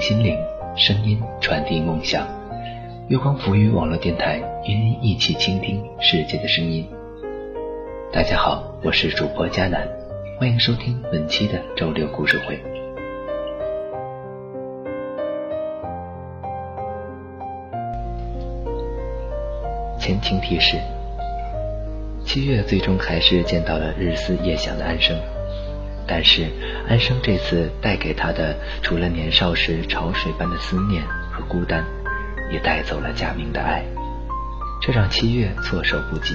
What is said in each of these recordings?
心灵，声音传递梦想。月光浮语网络电台与您一起倾听世界的声音。大家好，我是主播佳楠，欢迎收听本期的周六故事会。前情提示：七月最终还是见到了日思夜想的安生。但是，安生这次带给他的，除了年少时潮水般的思念和孤单，也带走了佳明的爱，这让七月措手不及。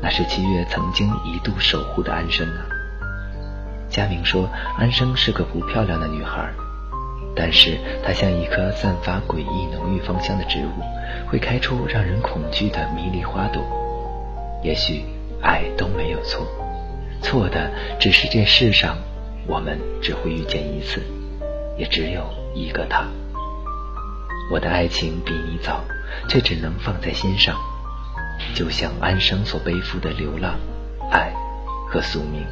那是七月曾经一度守护的安生啊。佳明说，安生是个不漂亮的女孩，但是她像一棵散发诡异浓郁芳香的植物，会开出让人恐惧的迷离花朵。也许，爱都没有错。错的只是这世上，我们只会遇见一次，也只有一个他。我的爱情比你早，却只能放在心上，就像安生所背负的流浪、爱和宿命。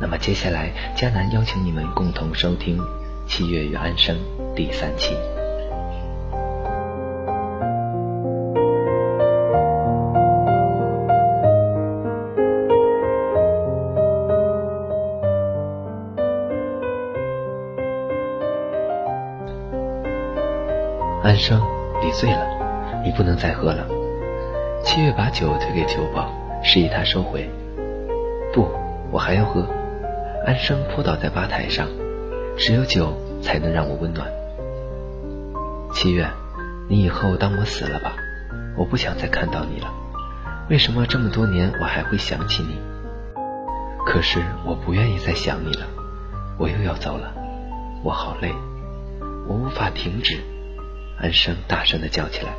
那么接下来，迦南邀请你们共同收听《七月与安生》第三期。生，你醉了，你不能再喝了。七月把酒推给酒保，示意他收回。不，我还要喝。安生扑倒在吧台上，只有酒才能让我温暖。七月，你以后当我死了吧，我不想再看到你了。为什么这么多年我还会想起你？可是我不愿意再想你了，我又要走了，我好累，我无法停止。安生大声的叫起来。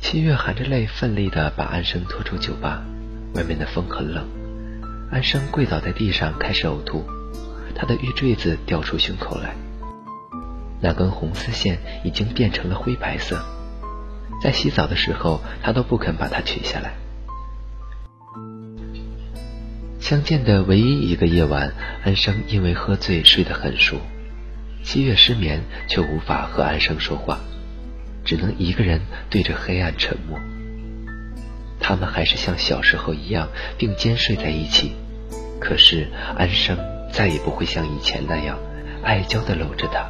七月含着泪，奋力的把安生拖出酒吧。外面的风很冷，安生跪倒在地上开始呕吐，他的玉坠子掉出胸口来，那根红丝线已经变成了灰白色。在洗澡的时候，他都不肯把它取下来。相见的唯一一个夜晚，安生因为喝醉睡得很熟。七月失眠，却无法和安生说话，只能一个人对着黑暗沉默。他们还是像小时候一样并肩睡在一起，可是安生再也不会像以前那样爱娇的搂着他，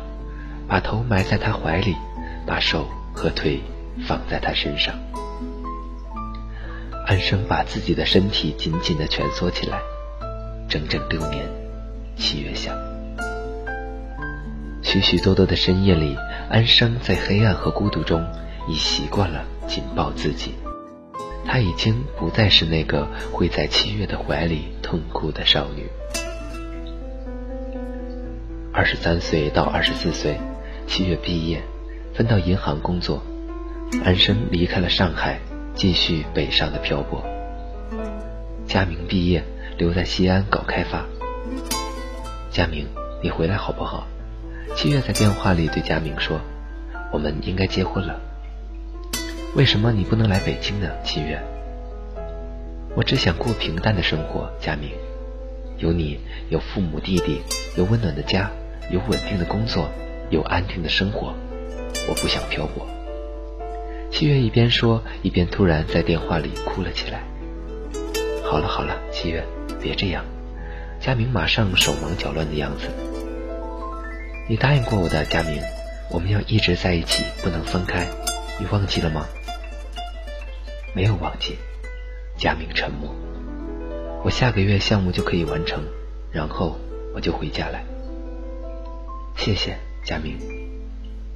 把头埋在他怀里，把手和腿放在他身上。安生把自己的身体紧紧的蜷缩起来，整整六年，七月想。许许多多的深夜里，安生在黑暗和孤独中已习惯了紧抱自己。她已经不再是那个会在七月的怀里痛哭的少女。二十三岁到二十四岁，七月毕业，分到银行工作。安生离开了上海，继续北上的漂泊。佳明毕业，留在西安搞开发。佳明，你回来好不好？七月在电话里对佳明说：“我们应该结婚了。为什么你不能来北京呢？”七月，我只想过平淡的生活。佳明，有你，有父母弟弟，有温暖的家，有稳定的工作，有安定的生活。我不想漂泊。七月一边说，一边突然在电话里哭了起来。好了好了，七月，别这样。佳明马上手忙脚乱的样子。你答应过我的，佳明，我们要一直在一起，不能分开。你忘记了吗？没有忘记。佳明沉默。我下个月项目就可以完成，然后我就回家来。谢谢，佳明。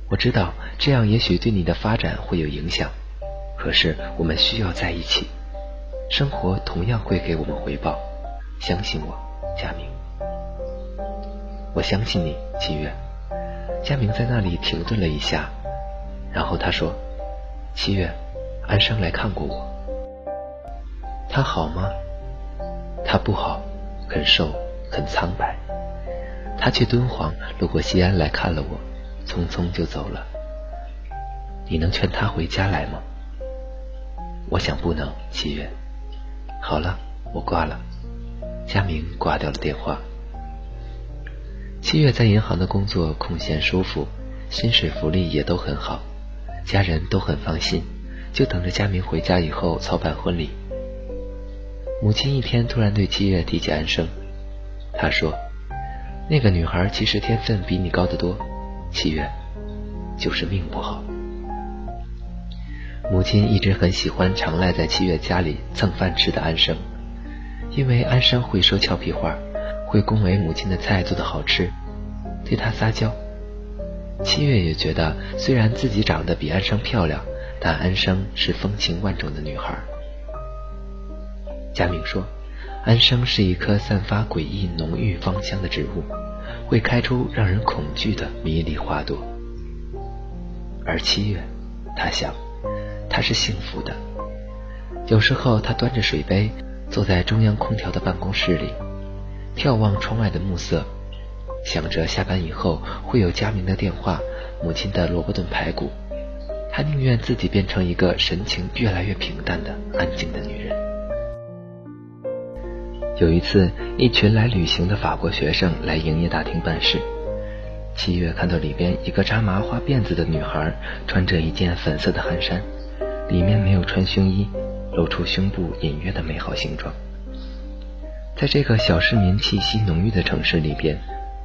我知道这样也许对你的发展会有影响，可是我们需要在一起。生活同样会给我们回报，相信我，佳明。我相信你，七月。佳明在那里停顿了一下，然后他说：“七月，安生来看过我，他好吗？他不好，很瘦，很苍白。他去敦煌，路过西安来看了我，匆匆就走了。你能劝他回家来吗？我想不能，七月。好了，我挂了。”佳明挂掉了电话。七月在银行的工作空闲舒服，薪水福利也都很好，家人都很放心，就等着佳明回家以后操办婚礼。母亲一天突然对七月提起安生，她说：“那个女孩其实天分比你高得多，七月就是命不好。”母亲一直很喜欢常赖在七月家里蹭饭吃的安生，因为安生会说俏皮话，会恭维母亲的菜做的好吃，对她撒娇。七月也觉得，虽然自己长得比安生漂亮，但安生是风情万种的女孩。佳明说，安生是一棵散发诡异浓郁芳香的植物，会开出让人恐惧的迷离花朵。而七月，他想。他是幸福的。有时候，他端着水杯，坐在中央空调的办公室里，眺望窗外的暮色，想着下班以后会有佳明的电话、母亲的萝卜炖排骨。他宁愿自己变成一个神情越来越平淡的安静的女人。有一次，一群来旅行的法国学生来营业大厅办事，七月看到里边一个扎麻花辫子的女孩，穿着一件粉色的汗衫。里面没有穿胸衣，露出胸部隐约的美好形状。在这个小市民气息浓郁的城市里边，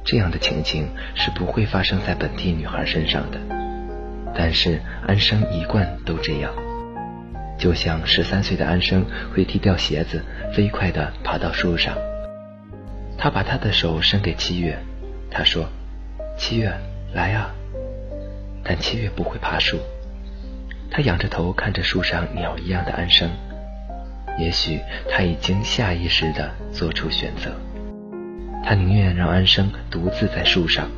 这样的情景是不会发生在本地女孩身上的。但是安生一贯都这样，就像十三岁的安生会踢掉鞋子，飞快地爬到树上。他把他的手伸给七月，他说：“七月，来啊！”但七月不会爬树。他仰着头看着树上鸟一样的安生，也许他已经下意识地做出选择。他宁愿让安生独自在树上，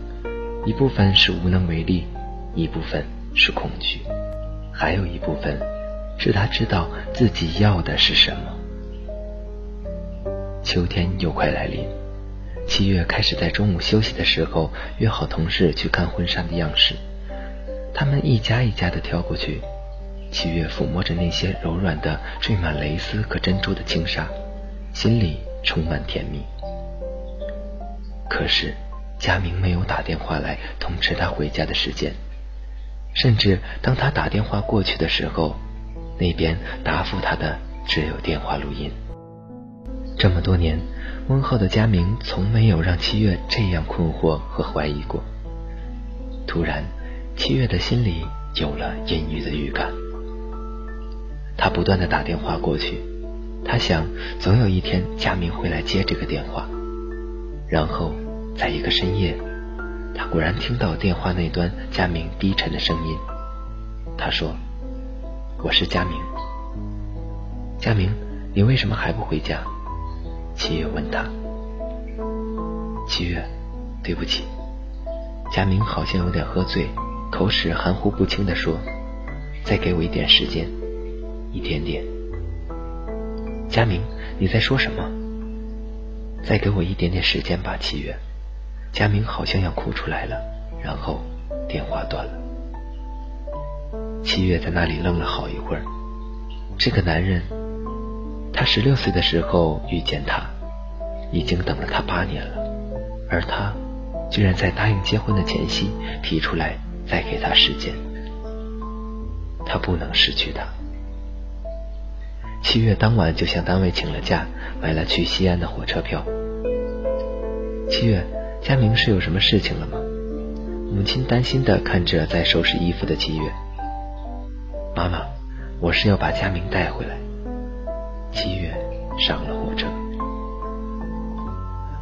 一部分是无能为力，一部分是恐惧，还有一部分是他知道自己要的是什么。秋天又快来临，七月开始在中午休息的时候约好同事去看婚纱的样式，他们一家一家的挑过去。七月抚摸着那些柔软的、缀满蕾丝和珍珠的轻纱，心里充满甜蜜。可是，佳明没有打电话来通知他回家的时间，甚至当他打电话过去的时候，那边答复他的只有电话录音。这么多年，温厚的佳明从没有让七月这样困惑和怀疑过。突然，七月的心里有了阴郁的预感。他不断的打电话过去，他想总有一天佳明会来接这个电话。然后，在一个深夜，他果然听到电话那端佳明低沉的声音。他说：“我是佳明。”佳明，你为什么还不回家？七月问他。七月，对不起。佳明好像有点喝醉，口齿含糊不清的说：“再给我一点时间。”一点点，佳明，你在说什么？再给我一点点时间吧，七月。佳明好像要哭出来了，然后电话断了。七月在那里愣了好一会儿。这个男人，他十六岁的时候遇见他，已经等了他八年了，而他居然在答应结婚的前夕提出来再给他时间。他不能失去他。七月当晚就向单位请了假，买了去西安的火车票。七月，佳明是有什么事情了吗？母亲担心的看着在收拾衣服的七月。妈妈，我是要把佳明带回来。七月上了火车，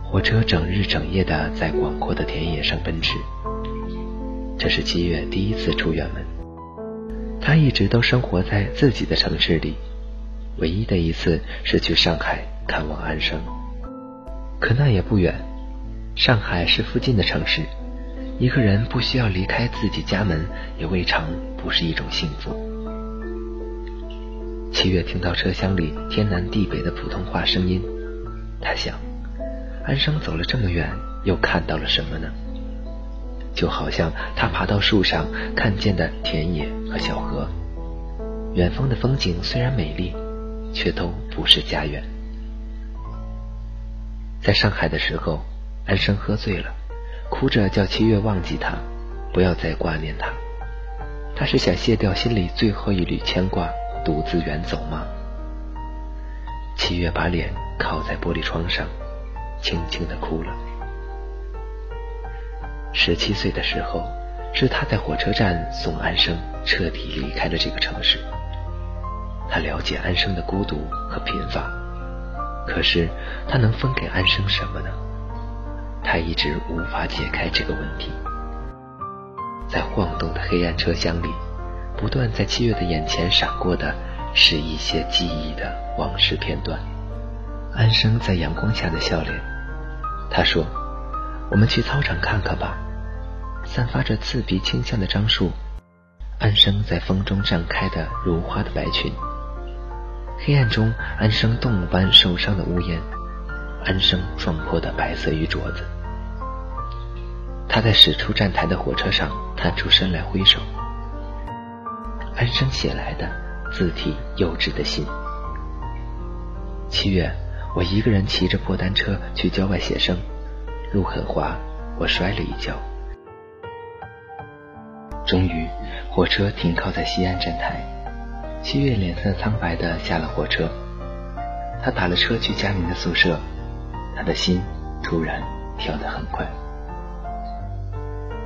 火车整日整夜的在广阔的田野上奔驰。这是七月第一次出远门，他一直都生活在自己的城市里。唯一的一次是去上海看望安生，可那也不远。上海是附近的城市，一个人不需要离开自己家门，也未尝不是一种幸福。七月听到车厢里天南地北的普通话声音，他想，安生走了这么远，又看到了什么呢？就好像他爬到树上看见的田野和小河，远方的风景虽然美丽。却都不是家园。在上海的时候，安生喝醉了，哭着叫七月忘记他，不要再挂念他。他是想卸掉心里最后一缕牵挂，独自远走吗？七月把脸靠在玻璃窗上，轻轻的哭了。十七岁的时候，是他在火车站送安生彻底离开了这个城市。他了解安生的孤独和贫乏，可是他能分给安生什么呢？他一直无法解开这个问题。在晃动的黑暗车厢里，不断在七月的眼前闪过的是一些记忆的往事片段。安生在阳光下的笑脸。他说：“我们去操场看看吧。”散发着刺鼻清香的樟树，安生在风中绽开的如花的白裙。黑暗中，安生动物般受伤的屋檐，安生撞破的白色玉镯子。他在驶出站台的火车上探出身来挥手。安生写来的字体幼稚的信。七月，我一个人骑着破单车去郊外写生，路很滑，我摔了一跤。终于，火车停靠在西安站台，七月脸色苍白的下了火车。他打了车去佳明的宿舍，他的心突然跳得很快。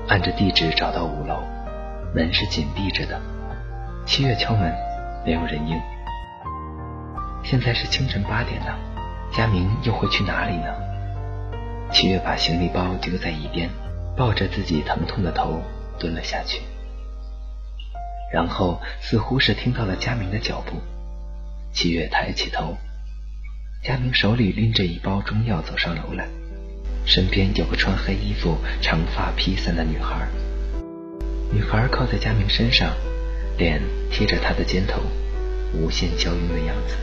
按着地址找到五楼，门是紧闭着的。七月敲门，没有人应。现在是清晨八点了，佳明又会去哪里呢？七月把行李包丢在一边，抱着自己疼痛的头蹲了下去。然后似乎是听到了佳明的脚步，七月抬起头，佳明手里拎着一包中药走上楼来。身边有个穿黑衣服、长发披散的女孩，女孩靠在佳明身上，脸贴着他的肩头，无限娇慵的样子。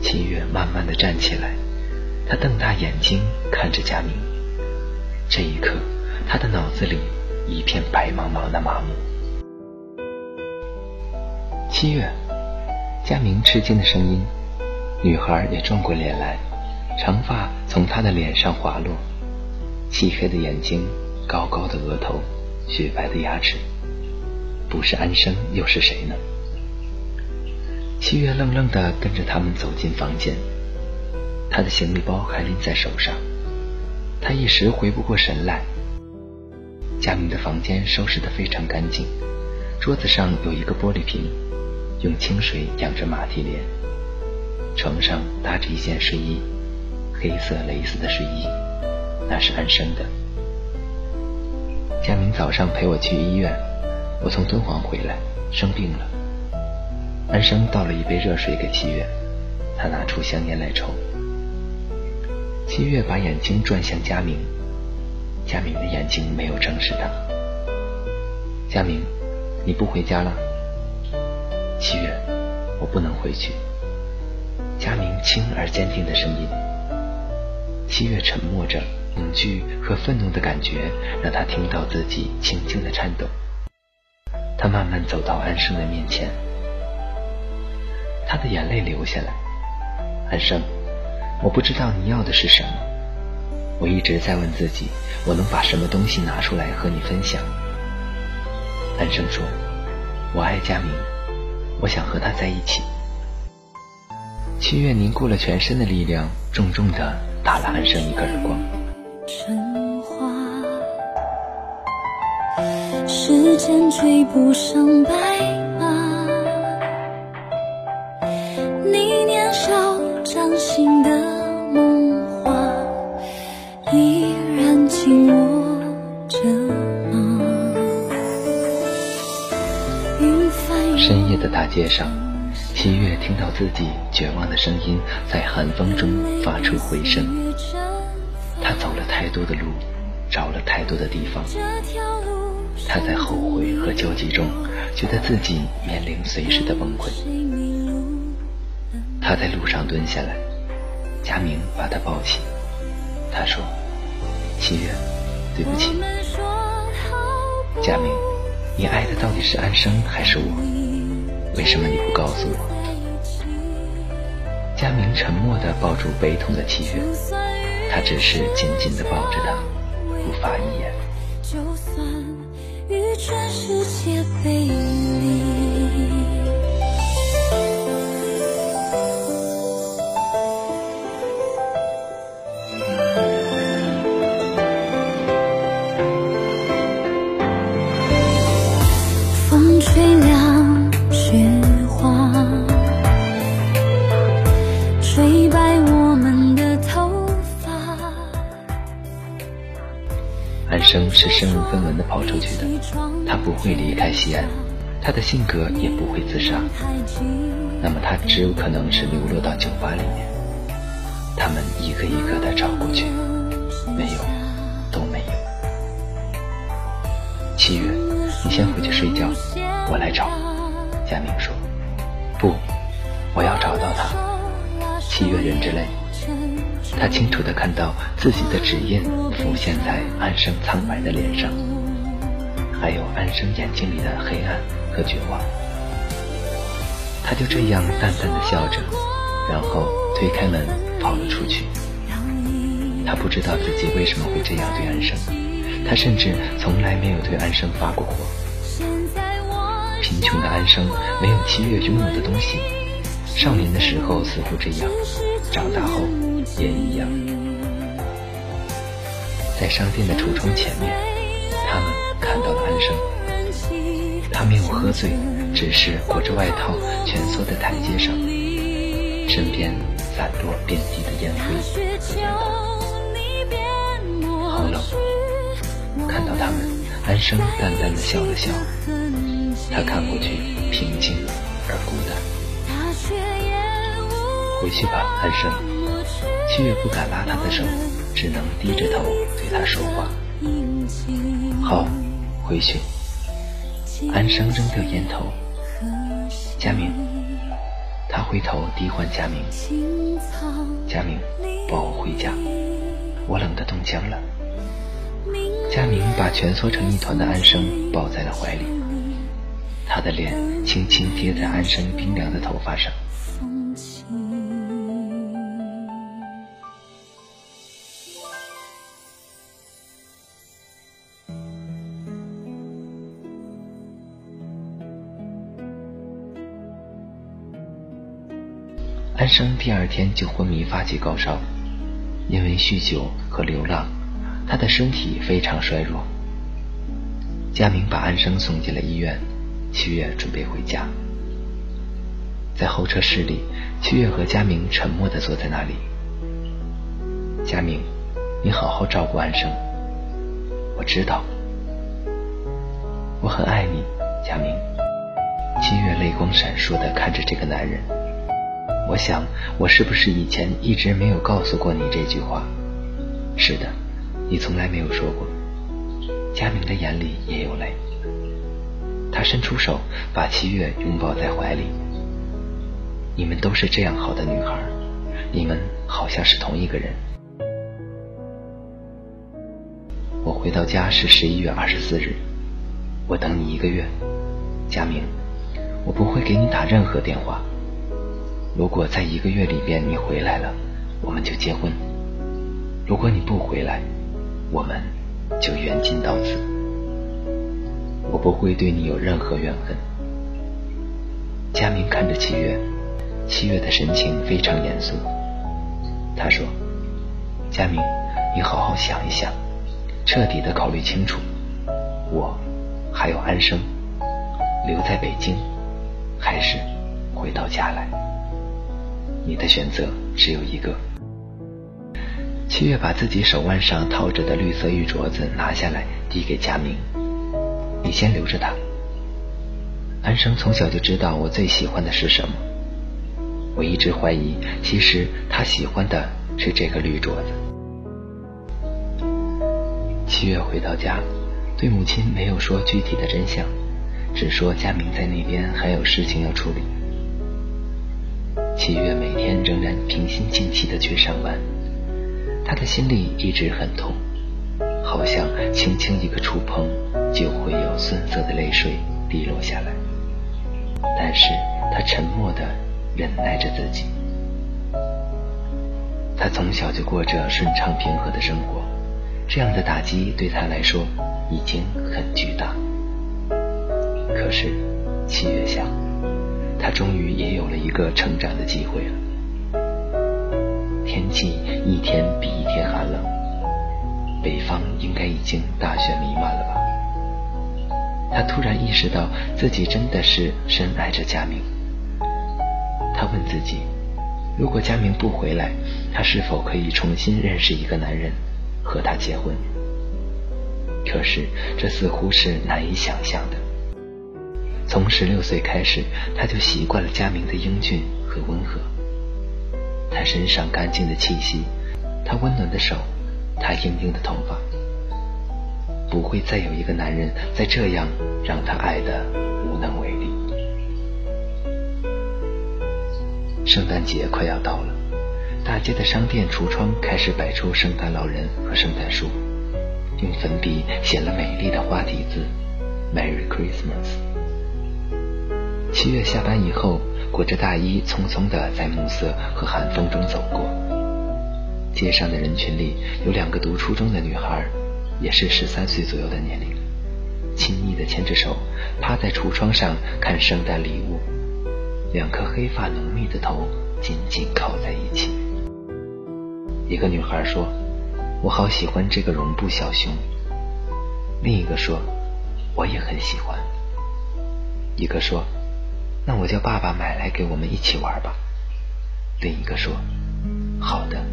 七月慢慢的站起来，他瞪大眼睛看着佳明，这一刻，他的脑子里一片白茫茫的麻木。七月，佳明吃惊的声音，女孩也转过脸来。长发从她的脸上滑落，漆黑的眼睛，高高的额头，雪白的牙齿，不是安生又是谁呢？七月愣愣的跟着他们走进房间，他的行李包还拎在手上，他一时回不过神来。佳明的房间收拾得非常干净，桌子上有一个玻璃瓶，用清水养着马蹄莲，床上搭着一件睡衣。黑色蕾丝的睡衣，那是安生的。佳明早上陪我去医院，我从敦煌回来，生病了。安生倒了一杯热水给七月，他拿出香烟来抽。七月把眼睛转向佳明，佳明的眼睛没有正视他。佳明，你不回家了？七月，我不能回去。佳明轻而坚定的声音。七月沉默着，恐惧和愤怒的感觉让他听到自己轻轻的颤抖。他慢慢走到安生的面前，他的眼泪流下来。安生，我不知道你要的是什么，我一直在问自己，我能把什么东西拿出来和你分享。安生说：“我爱佳明，我想和他在一起。”七月凝固了全身的力量，重重的。打了安生一个耳光。时间追不上白大街上。七月听到自己绝望的声音在寒风中发出回声，他走了太多的路，找了太多的地方，他在后悔和焦急中，觉得自己面临随时的崩溃。他在路上蹲下来，佳明把他抱起，他说：“七月，对不起。”佳明，你爱的到底是安生还是我？为什么你不告诉我？佳明沉默地抱住悲痛的七月，他只是紧紧地抱着她。不发一言。就算与全世界背离。生是身无分文的跑出去的，他不会离开西安，他的性格也不会自杀，那么他只有可能是流落到酒吧里面。他们一个一个的找过去，没有，都没有。七月，你先回去睡觉，我来找。佳明说：“不，我要找到他。”七月忍着泪。他清楚地看到自己的指印浮现在安生苍白的脸上，还有安生眼睛里的黑暗和绝望。他就这样淡淡的笑着，然后推开门跑了出去。他不知道自己为什么会这样对安生，他甚至从来没有对安生发过火。贫穷的安生没有七月拥有的东西，少年的时候似乎这样，长大后。也一样，在商店的橱窗前面，他们看到了安生。他没有喝醉，只是裹着外套蜷缩在台阶上，身边散落遍地的烟灰和烟头。好冷，看到他们，安生淡淡的笑了笑。他看过去，平静而孤单。回去吧，安生。七月不敢拉他的手，只能低着头对他说话。好，回去。安生扔掉烟头。佳明，他回头低唤佳明。佳明，抱我回家，我冷得冻僵了。佳明把蜷缩成一团的安生抱在了怀里，他的脸轻轻贴在安生冰凉的头发上。生第二天就昏迷，发起高烧。因为酗酒和流浪，他的身体非常衰弱。佳明把安生送进了医院，七月准备回家。在候车室里，七月和佳明沉默地坐在那里。佳明，你好好照顾安生。我知道，我很爱你，佳明。七月泪光闪烁地看着这个男人。我想，我是不是以前一直没有告诉过你这句话？是的，你从来没有说过。佳明的眼里也有泪，他伸出手把七月拥抱在怀里。你们都是这样好的女孩，你们好像是同一个人。我回到家是十一月二十四日，我等你一个月，佳明，我不会给你打任何电话。如果在一个月里边你回来了，我们就结婚；如果你不回来，我们就缘尽到此。我不会对你有任何怨恨。佳明看着七月，七月的神情非常严肃。他说：“佳明，你好好想一想，彻底的考虑清楚，我还有安生，留在北京，还是回到家来？”你的选择只有一个。七月把自己手腕上套着的绿色玉镯子拿下来，递给佳明：“你先留着它。”安生从小就知道我最喜欢的是什么。我一直怀疑，其实他喜欢的是这个绿镯子。七月回到家，对母亲没有说具体的真相，只说佳明在那边还有事情要处理。七月每天仍然平心静气的去上班，他的心里一直很痛，好像轻轻一个触碰就会有酸涩的泪水滴落下来。但是他沉默的忍耐着自己。他从小就过着顺畅平和的生活，这样的打击对他来说已经很巨大。可是七月下，他终于也有了一个成长的机会了。天气一天比一天寒冷，北方应该已经大雪弥漫了吧？他突然意识到自己真的是深爱着佳明。他问自己：如果佳明不回来，他是否可以重新认识一个男人，和他结婚？可是这似乎是难以想象的。从十六岁开始，他就习惯了佳明的英俊和温和。他身上干净的气息，他温暖的手，他硬硬的头发。不会再有一个男人再这样让他爱的无能为力。圣诞节快要到了，大街的商店橱窗开始摆出圣诞老人和圣诞树，用粉笔写了美丽的花体字 “Merry Christmas”。七月下班以后，裹着大衣匆匆地在暮色和寒风中走过。街上的人群里有两个读初中的女孩，也是十三岁左右的年龄，亲昵地牵着手，趴在橱窗上看圣诞礼物，两颗黑发浓密的头紧紧靠在一起。一个女孩说：“我好喜欢这个绒布小熊。”另一个说：“我也很喜欢。”一个说。那我叫爸爸买来给我们一起玩吧。另一个说：“好的。”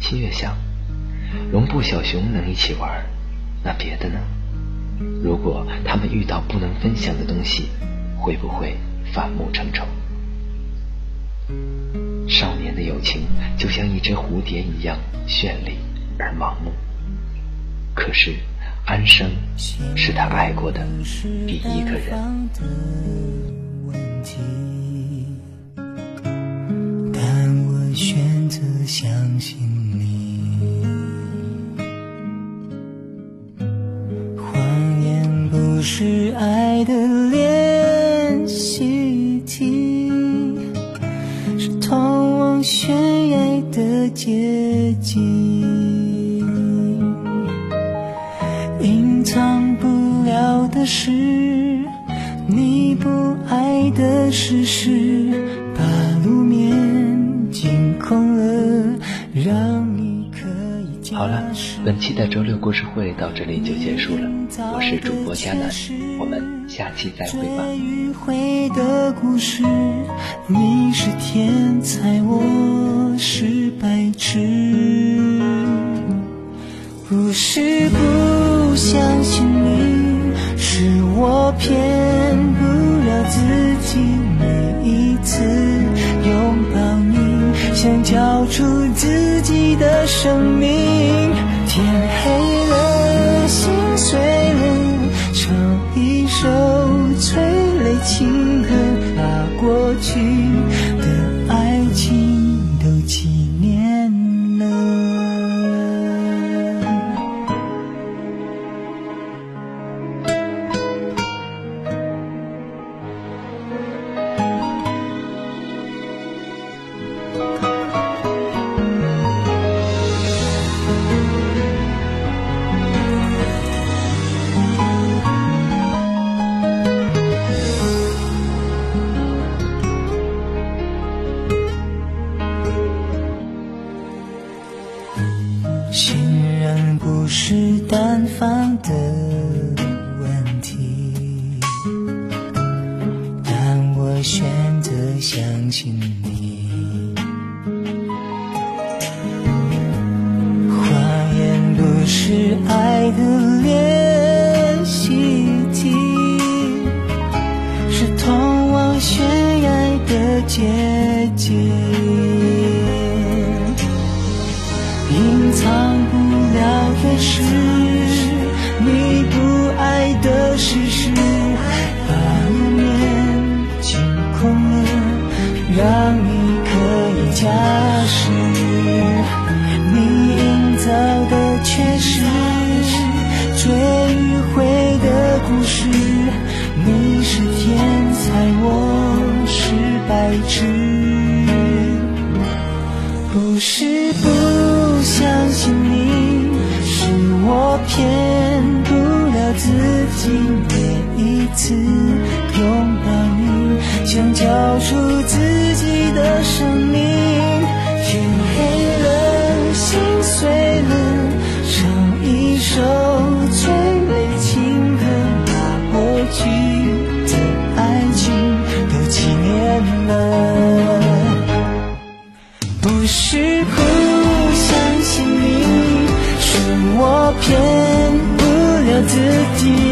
七月香，绒布小熊能一起玩，那别的呢？如果他们遇到不能分享的东西，会不会反目成仇？少年的友情就像一只蝴蝶一样绚丽而盲目。可是。安生是他爱过的第一个人。但我选择相信你。谎言不是爱的周六故事会到这里就结束了。我是主播佳楠，我们下期再会吧。迂回的故事，你是天才，我是白痴。不是不相信你，是我骗不了自己。每一次拥抱你，想交出自己的生命。天黑。方几